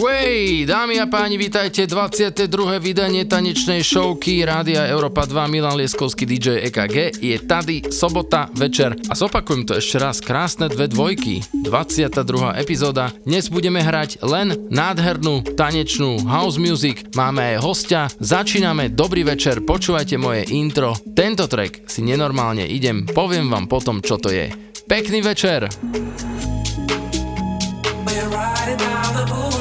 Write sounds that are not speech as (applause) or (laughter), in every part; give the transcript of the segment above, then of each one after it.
Way, dámy a páni, vítajte 22. vydanie tanečnej showky Rádia Európa 2 Milan Lieskovský DJ EKG. Je tady sobota večer a zopakujem to ešte raz, krásne dve dvojky, 22. epizóda. Dnes budeme hrať len nádhernú tanečnú house music, máme aj hostia, začíname, dobrý večer, počúvajte moje intro. Tento track si nenormálne idem, poviem vám potom, čo to je. Pekný večer! We're riding down the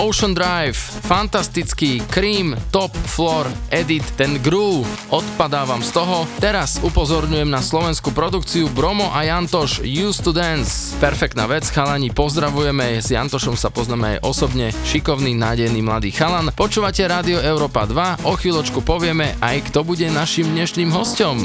Ocean Drive, fantastický Cream Top Floor Edit, ten groove, odpadávam z toho. Teraz upozorňujem na slovenskú produkciu Bromo a Jantoš Used to Dance. Perfektná vec, chalani, pozdravujeme, s Jantošom sa poznáme aj osobne, šikovný, nádejný mladý chalan. Počúvate Rádio Európa 2, o chvíľočku povieme aj kto bude našim dnešným hostom.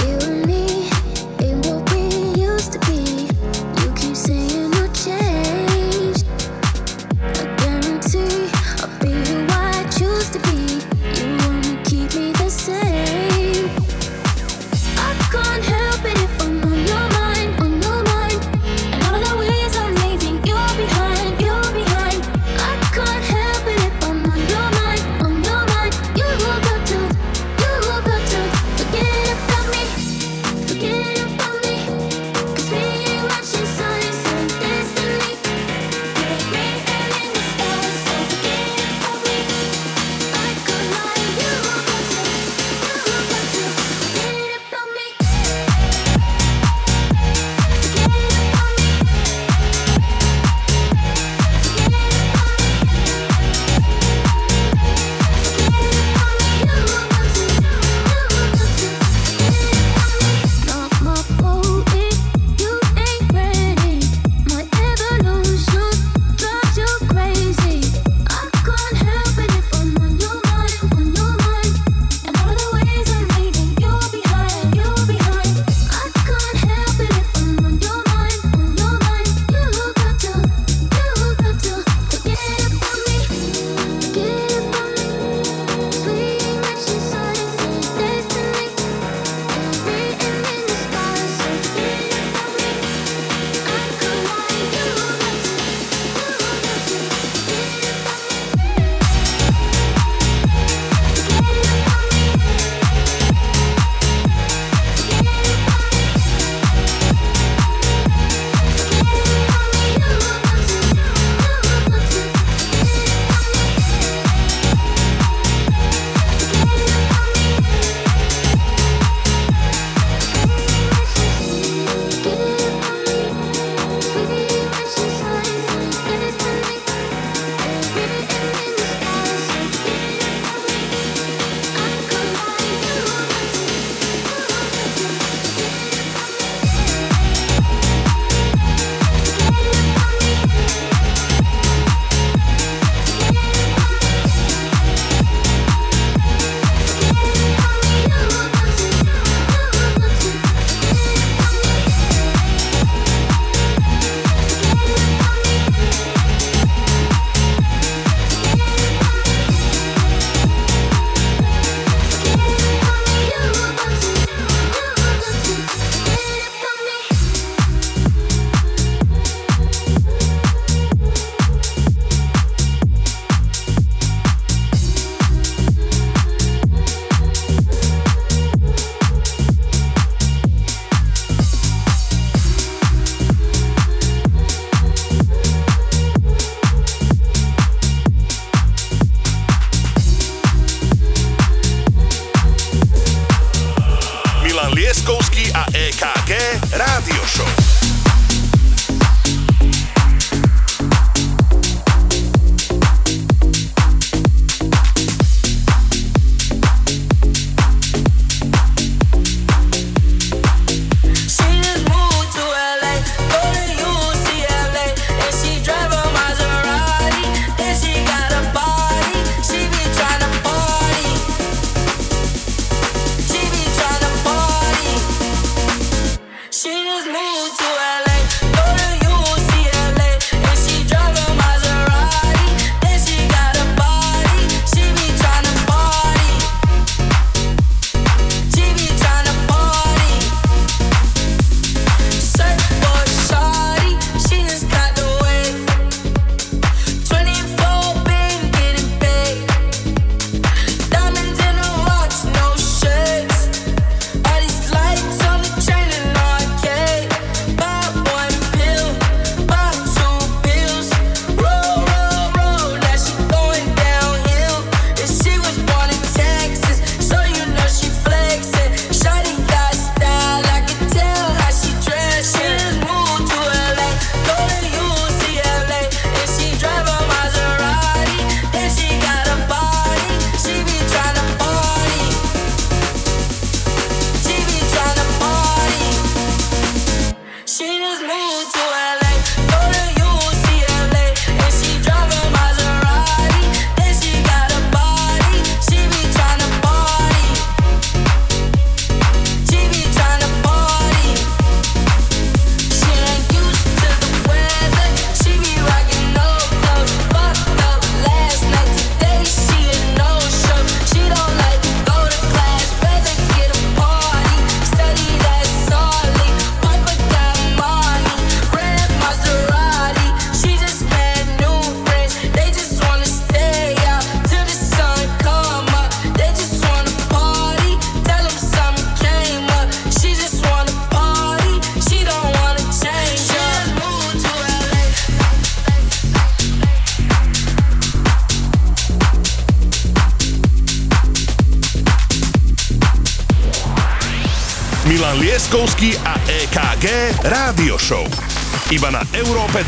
Iba na Európe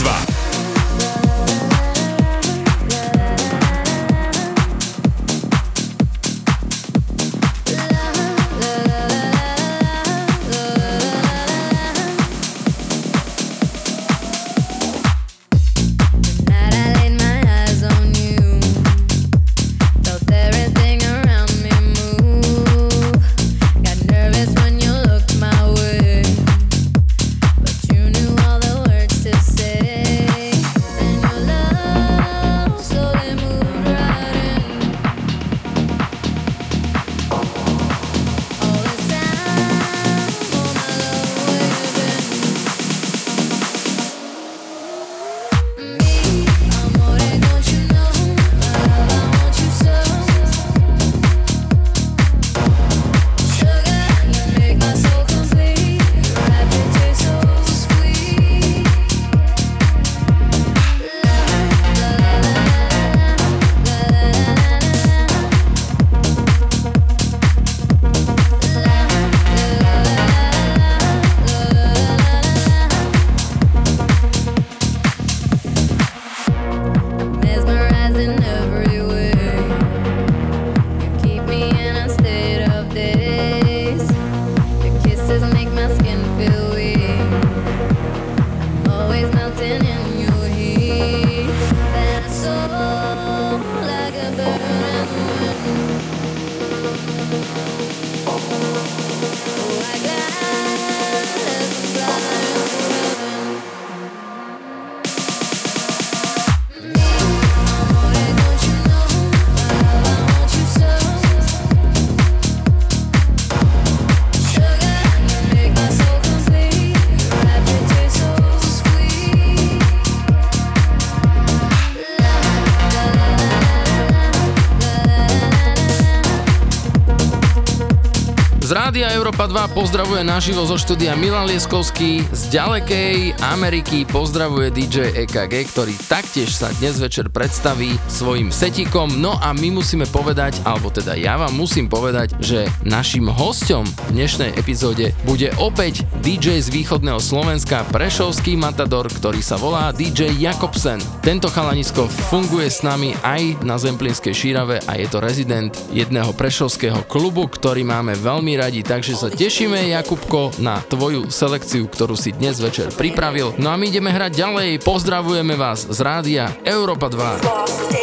Rádia Európa 2 pozdravuje naživo zo štúdia Milan Lieskovský, z ďalekej Ameriky pozdravuje DJ EKG, ktorý taktiež sa dnes večer predstaví svojim setikom. No a my musíme povedať, alebo teda ja vám musím povedať, že našim hosťom v dnešnej epizóde bude opäť DJ z východného Slovenska, prešovský matador, ktorý sa volá DJ Jakobsen. Tento chalanisko funguje s nami aj na Zemplínskej šírave a je to rezident jedného prešovského klubu, ktorý máme veľmi radi, takže sa tešíme Jakubko na tvoju selekciu, ktorú si dnes večer pripravil. No a my ideme hrať ďalej, pozdravujeme vás z rádia Európa 2.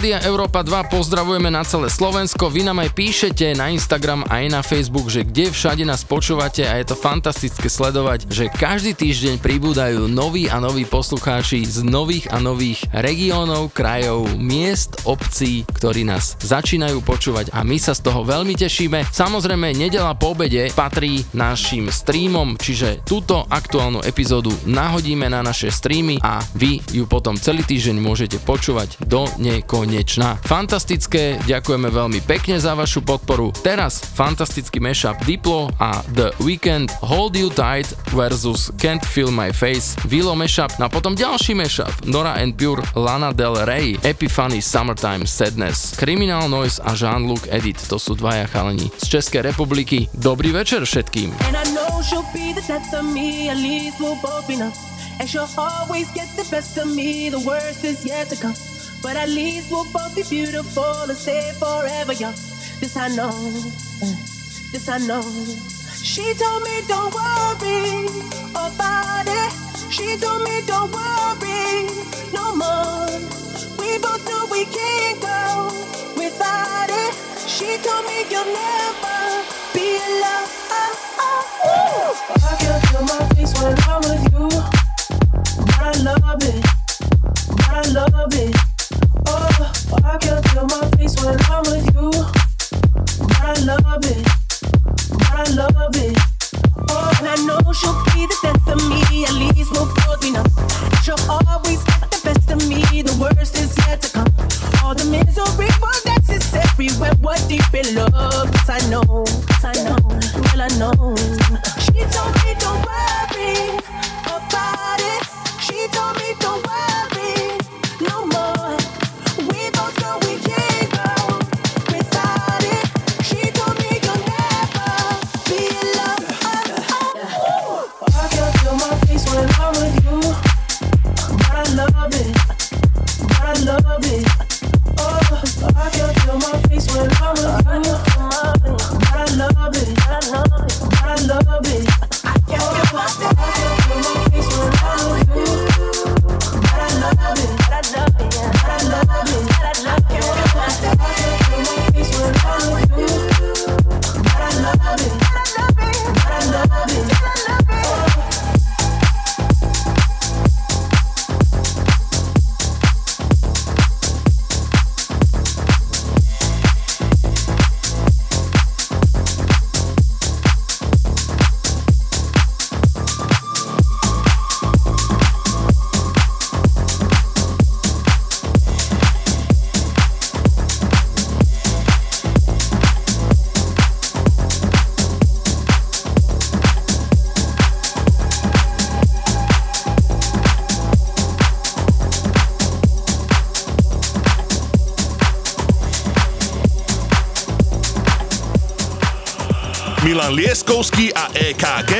Rádia Európa 2 pozdravujeme na celé Slovensko. Vy nám aj píšete na Instagram aj na Facebook, že kde všade nás počúvate a je to fantastické sledovať, že každý týždeň pribúdajú noví a noví poslucháči z nových a nových regiónov, krajov, miest, obcí, ktorí nás začínajú počúvať a my sa z toho veľmi tešíme. Samozrejme, nedela po obede patrí našim streamom, čiže túto aktuálnu epizódu nahodíme na naše streamy a vy ju potom celý týždeň môžete počúvať do nekonečna. Fantastické, ďakujeme veľmi pekne za vašu podporu. Teraz fantastický mashup Diplo a The Weekend Hold You Tight versus Can't Feel My Face Vilo mashup no a potom ďalší mashup Nora and Pure Lana Del Rey Epiphany Summertime Sadness Criminal Noise a Jean-Luc Edit to sú dvaja chalani z Českej republiky. Dobrý večer všetkým. But at least we'll both be beautiful and stay forever young. This I know, this I know. She told me don't worry about it. She told me don't worry no more. We both know we can't go without it. She told me you'll never be alone. I can feel my face when I'm with you, I love it, I love it. Lieskovský a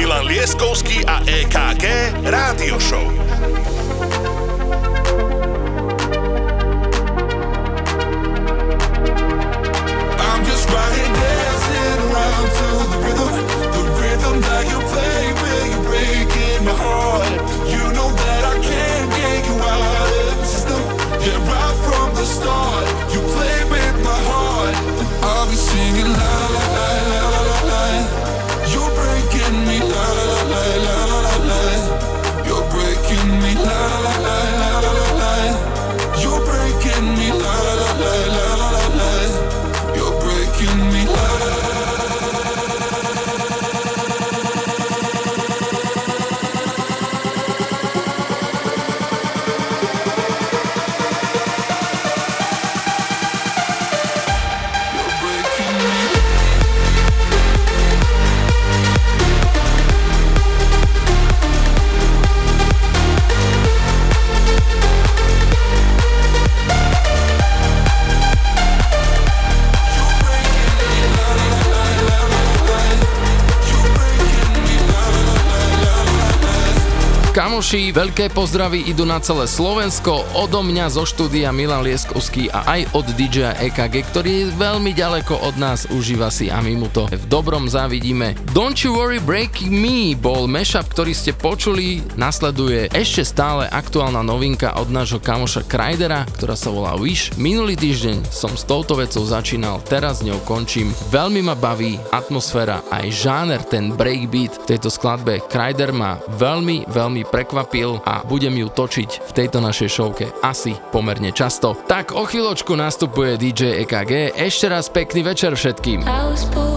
Milan Lieskovský a EKG Rádio Show. I'm just right here dancing around to the rhythm, the rhythm that you play when you're breaking my heart. You know that I can't get you out of the system. Yeah, right from the start, you play Kamoši, veľké pozdravy idú na celé Slovensko, odo mňa zo štúdia Milan Lieskovský a aj od DJ EKG, ktorý je veľmi ďaleko od nás, užíva si a my mu to v dobrom závidíme. Don't You Worry Breaking Me bol mashup, ktorý ste počuli, nasleduje ešte stále aktuálna novinka od nášho kamoša Krajdera, ktorá sa volá Wish. Minulý týždeň som s touto vecou začínal, teraz s ňou končím. Veľmi ma baví atmosféra aj žáner, ten breakbeat v tejto skladbe. Krajder ma veľmi, veľmi prekvapil a budem ju točiť v tejto našej showke asi pomerne často. Tak o chvíľočku nastupuje DJ EKG. Ešte raz pekný večer všetkým. I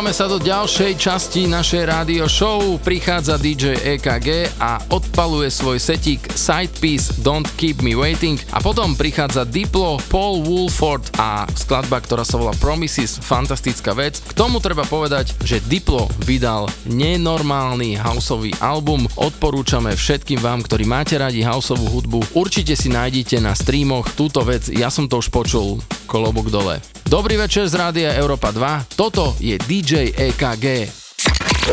Preklápame sa do ďalšej časti našej rádio show. Prichádza DJ EKG a odpaluje svoj setík Sidepiece Don't Keep Me Waiting a potom prichádza Diplo, Paul Woolford a skladba, ktorá sa volá Promises, fantastická vec. K tomu treba povedať, že Diplo vydal nenormálny houseový album. Odporúčame všetkým vám, ktorí máte radi houseovú hudbu. Určite si nájdete na streamoch túto vec, ja som to už počul, kolobok dole. Dobrý večer z Rádia Európa 2, toto je DJ EKG.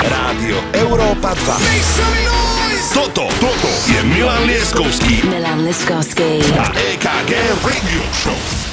Rádio Európa 2. Toto, toto je Milan Lieskovský Milan Liskovský. a EKG Radio Show.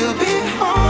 still be home.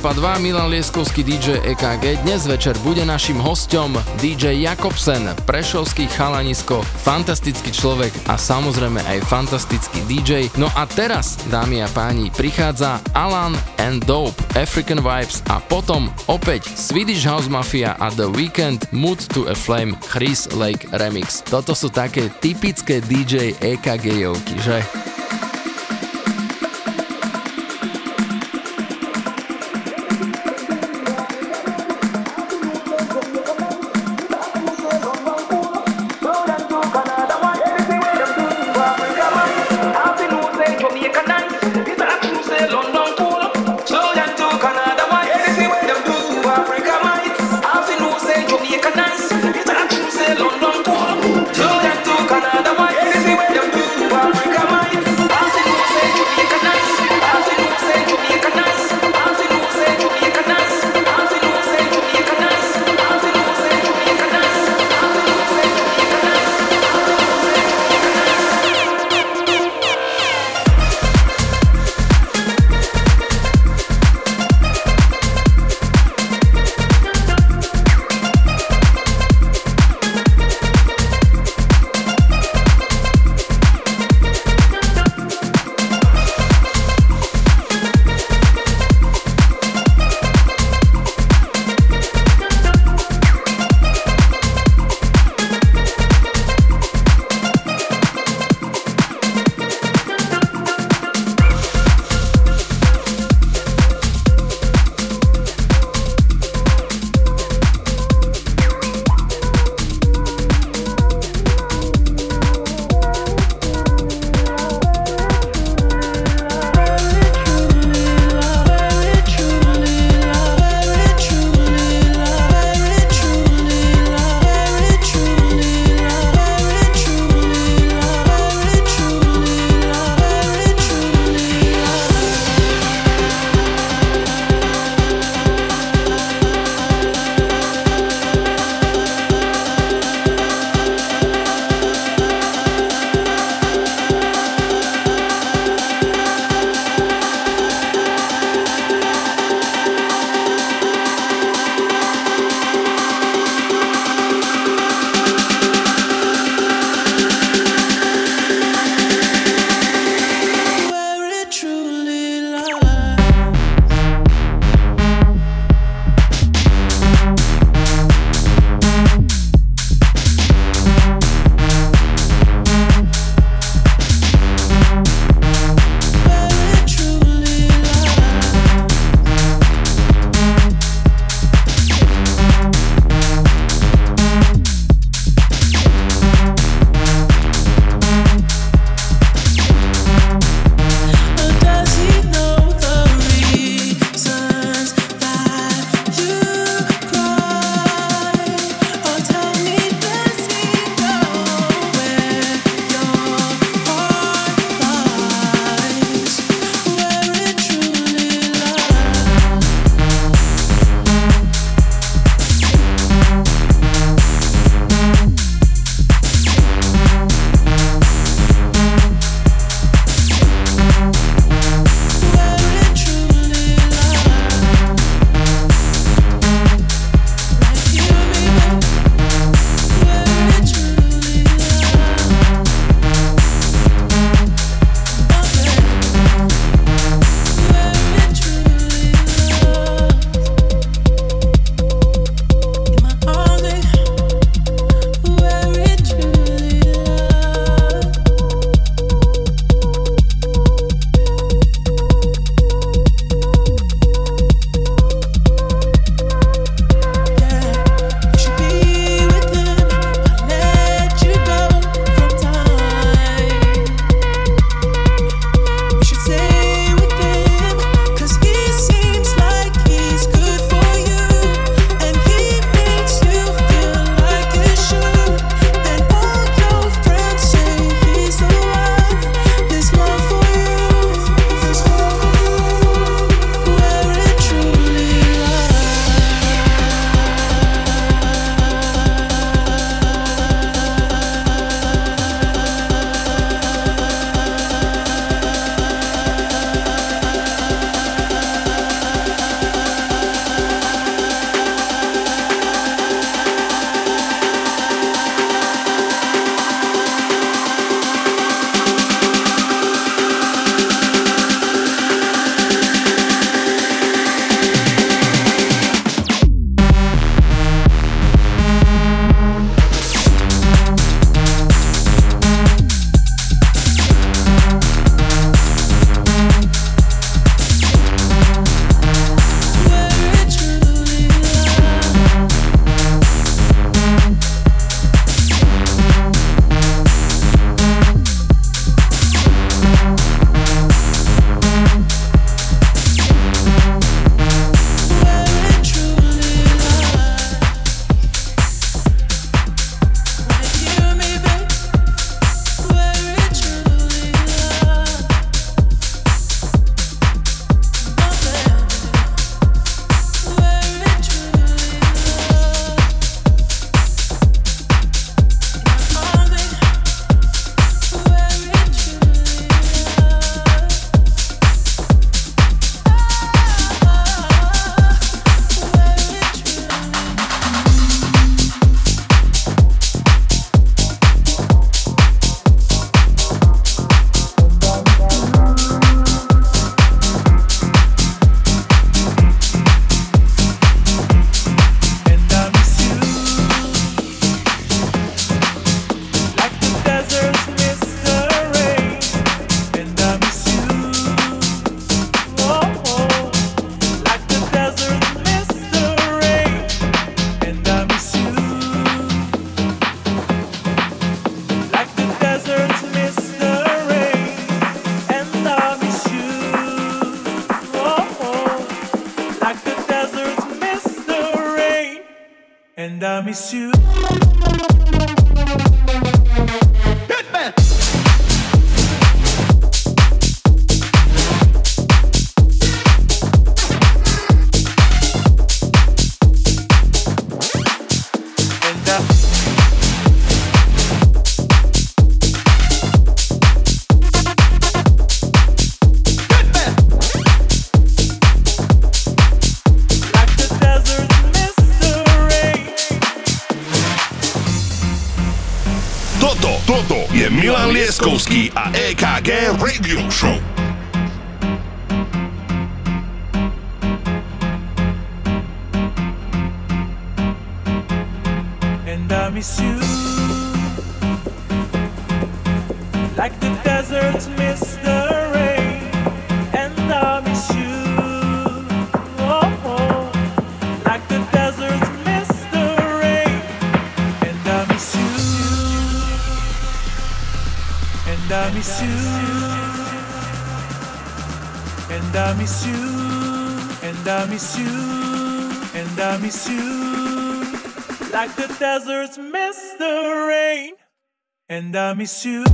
Európa 2, Milan Lieskovský DJ EKG. Dnes večer bude našim hosťom DJ Jakobsen, prešovský chalanisko, fantastický človek a samozrejme aj fantastický DJ. No a teraz, dámy a páni, prichádza Alan and Dope, African Vibes a potom opäť Swedish House Mafia a The Weekend Mood to a Flame Chris Lake Remix. Toto sú také typické DJ EKG-jovky, že? me like the deserts miss the rain, and I miss you.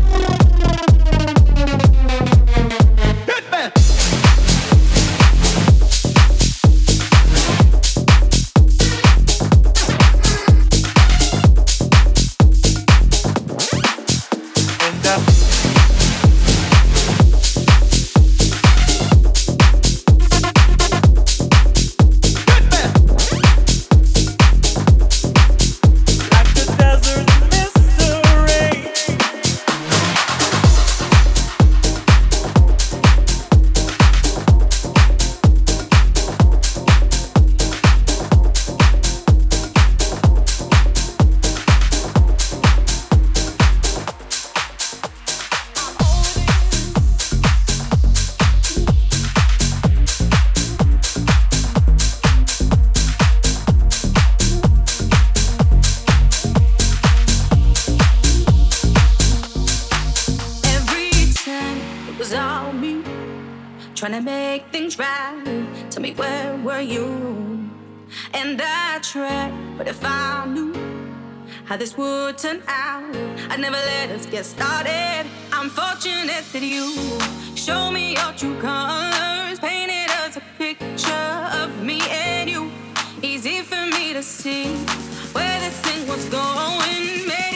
but if I knew how this would turn out, I'd never let us get started. I'm fortunate that you show me your true colors, painted us a picture of me and you. Easy for me to see where this thing was going. Made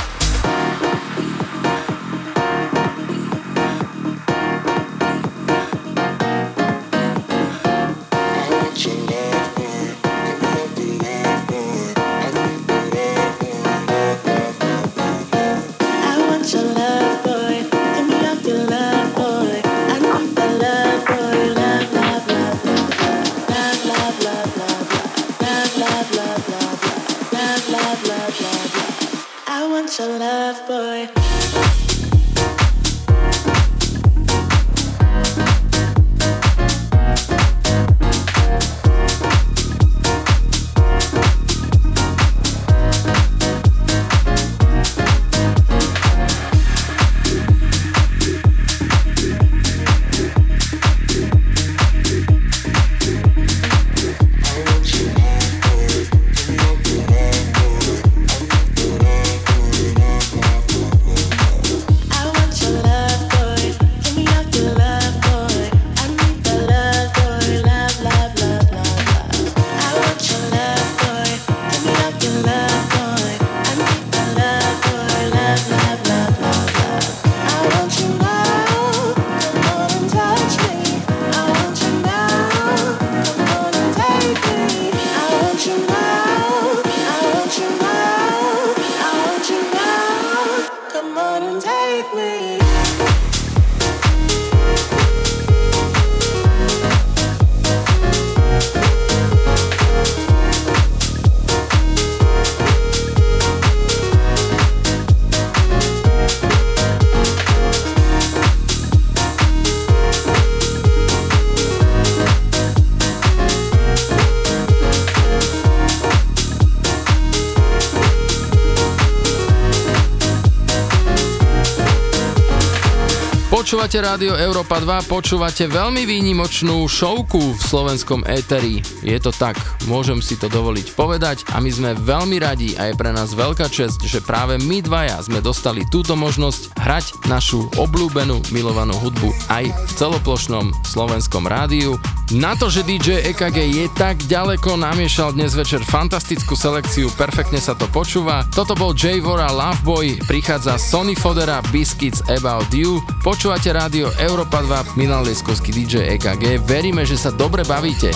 Počúvate rádio Európa 2, počúvate veľmi výnimočnú šovku v slovenskom éteri. Je to tak, môžem si to dovoliť povedať a my sme veľmi radi a je pre nás veľká čest, že práve my dvaja sme dostali túto možnosť hrať našu obľúbenú milovanú hudbu aj v celoplošnom slovenskom rádiu. Na to, že DJ EKG je tak ďaleko, namiešal dnes večer fantastickú selekciu, perfektne sa to počúva. Toto bol J. Vora Loveboy, prichádza Sony Fodera Biscuits About You. Počúvate rádio Europa 2, Milan Lieskovský DJ EKG. Veríme, že sa dobre bavíte.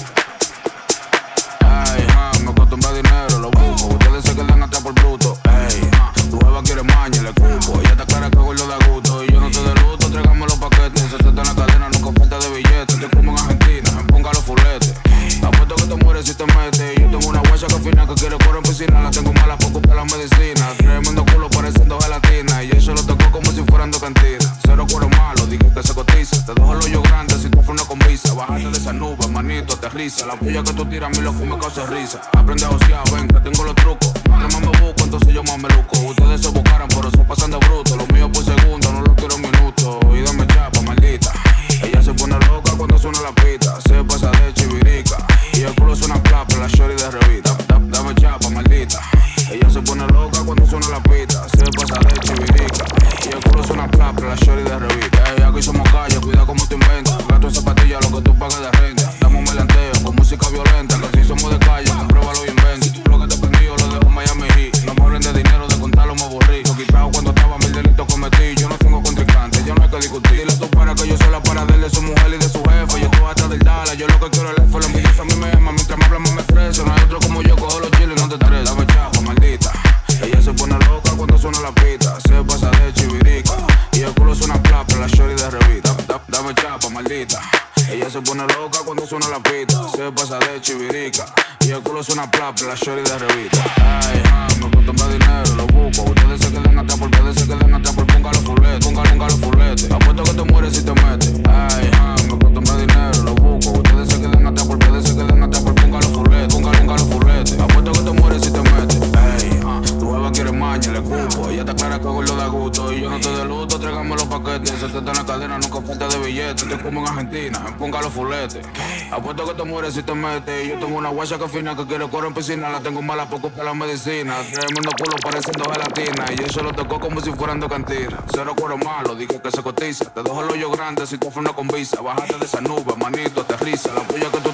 Ay, ja, me costó más dinero, lo busco. Ustedes se queden atrás, porque ustedes se queden atrás, por ponga los culotes, ponga, ponga los culotes. Apuesto que te mueres si te metes, ay, ja. lo gusto y yo no te de luto, tráigame los paquetes. Se te en la cadena, nunca falta de billetes. Te como en Argentina, ponga los fuletes. Apuesto que te mueres si te metes. Yo tengo una guacha que fina que quiere coro en piscina. La tengo mala poco para la medicina. Tremendo culo pareciendo gelatina. Y eso lo tocó como si fueran de cantina. Cero cuero malo, dije que se cotiza. Te dejo el hoyo grande si tú una con visa. Bájate de esa nube, manito, aterriza. La puya que tú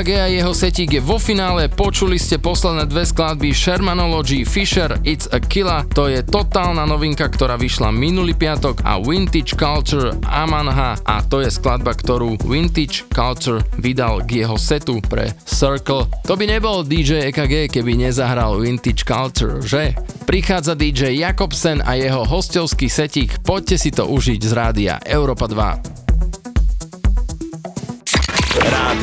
EKG a jeho setík je vo finále. Počuli ste posledné dve skladby Shermanology Fisher It's a Killa. To je totálna novinka, ktorá vyšla minulý piatok a Vintage Culture Amanha a to je skladba, ktorú Vintage Culture vydal k jeho setu pre Circle. To by nebol DJ EKG, keby nezahral Vintage Culture, že? Prichádza DJ Jakobsen a jeho hostovský setík. Poďte si to užiť z rádia Európa 2.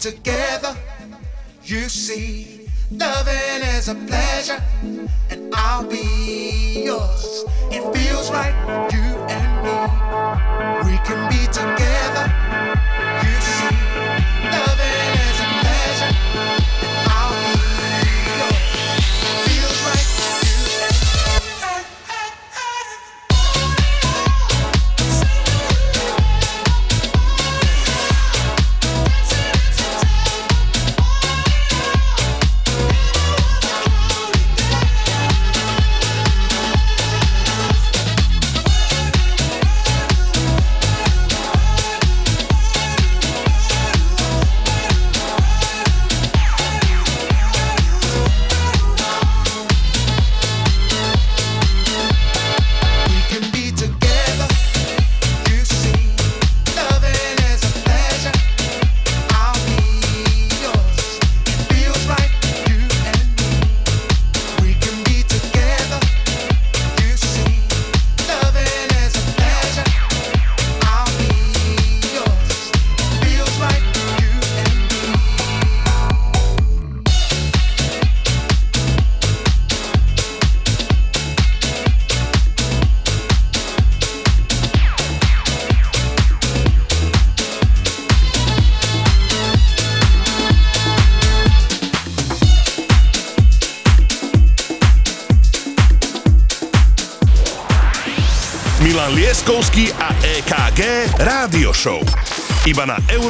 Together. You see, loving is a pleasure, and I'll be yours. It feels right, you and me. We can be together. You see, loving is a pleasure, Iba na Európe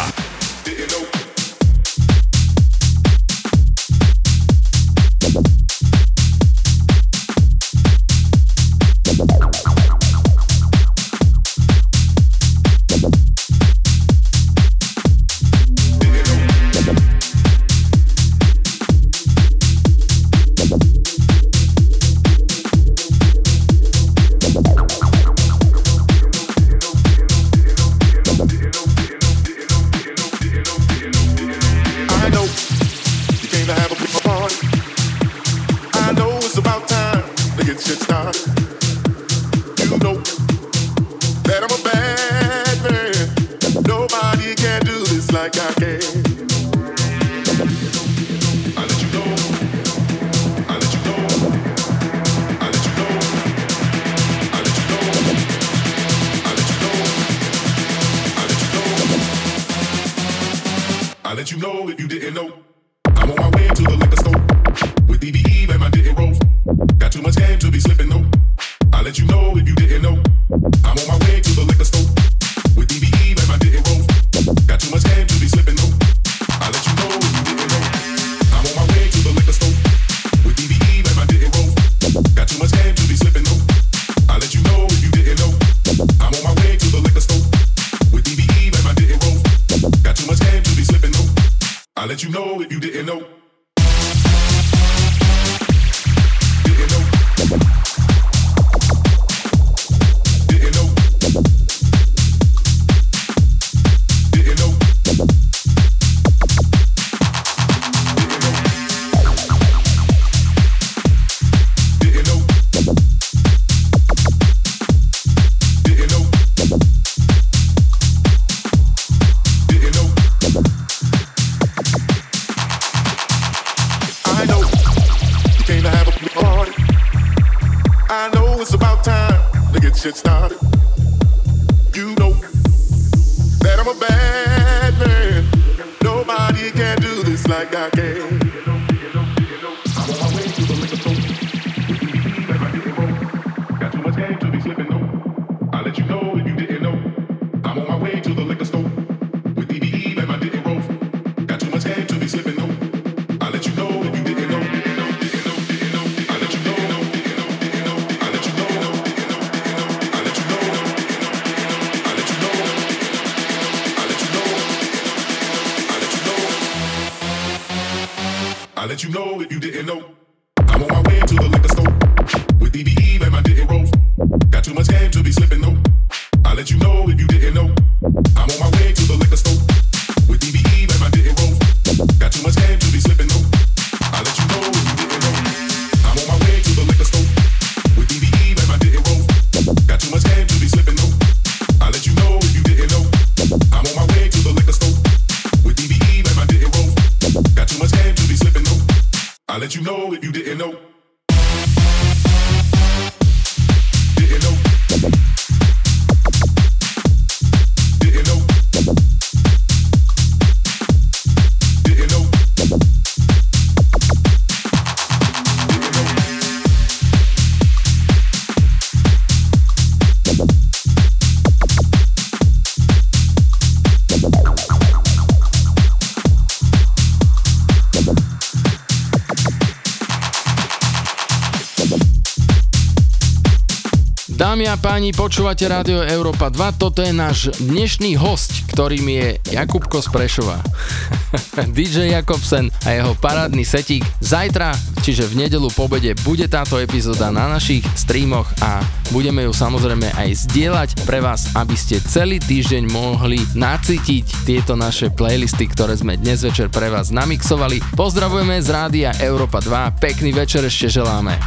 páni, počúvate Rádio Európa 2, toto je náš dnešný host, ktorým je Jakubko z Prešova. (laughs) DJ Jakobsen a jeho parádny setík. Zajtra, čiže v nedelu po obede, bude táto epizóda na našich streamoch a budeme ju samozrejme aj zdieľať pre vás, aby ste celý týždeň mohli nacítiť tieto naše playlisty, ktoré sme dnes večer pre vás namixovali. Pozdravujeme z Rádia Európa 2, pekný večer ešte želáme.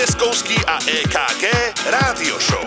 Milan Lieskovský a EKG Rádio Show.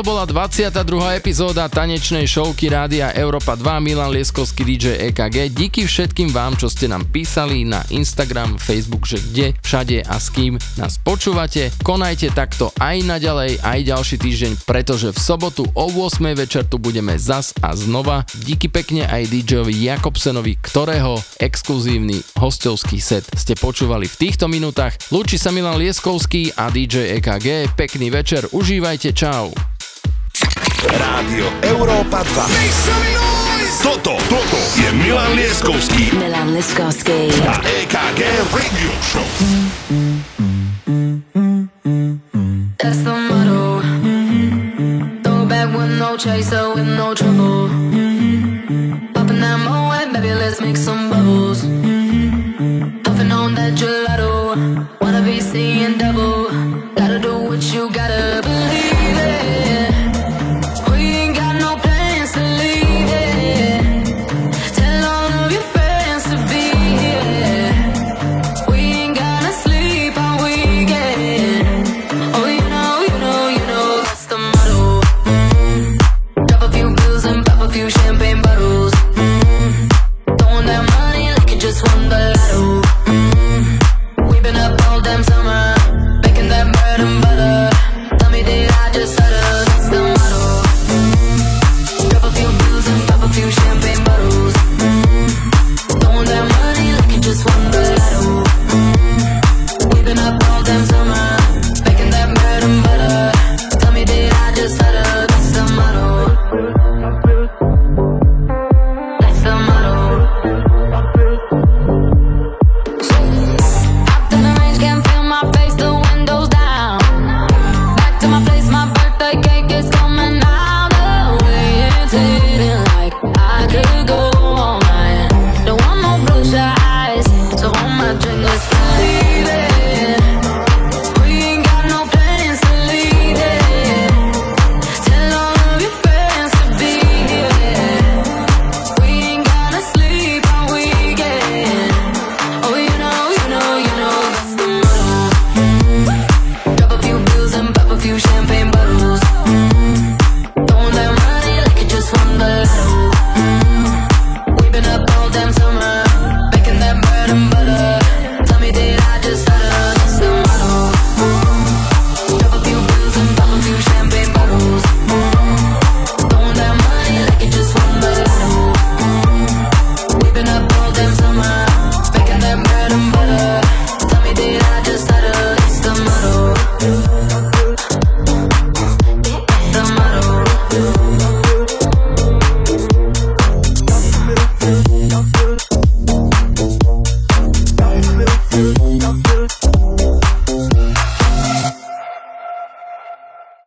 Toto bola 22. epizóda tanečnej showky Rádia Európa 2 Milan Lieskovský DJ EKG. Díky všetkým vám, čo ste nám písali na Instagram, Facebook, že kde, všade a s kým nás počúvate. Konajte takto aj naďalej, aj ďalší týždeň, pretože v sobotu o 8. večer tu budeme zas a znova. Díky pekne aj DJovi Jakobsenovi, ktorého exkluzívny hostovský set ste počúvali v týchto minútach. Lúči sa Milan Lieskovský a DJ EKG. Pekný večer, užívajte, čau. Rádio Európa 2. Toto, toto je Milan Lieskovský Milan Liskovský. a EKG Radio Show. That's the motto. Throw back with no chaser, with no trouble. Popping that moe, baby, let's make some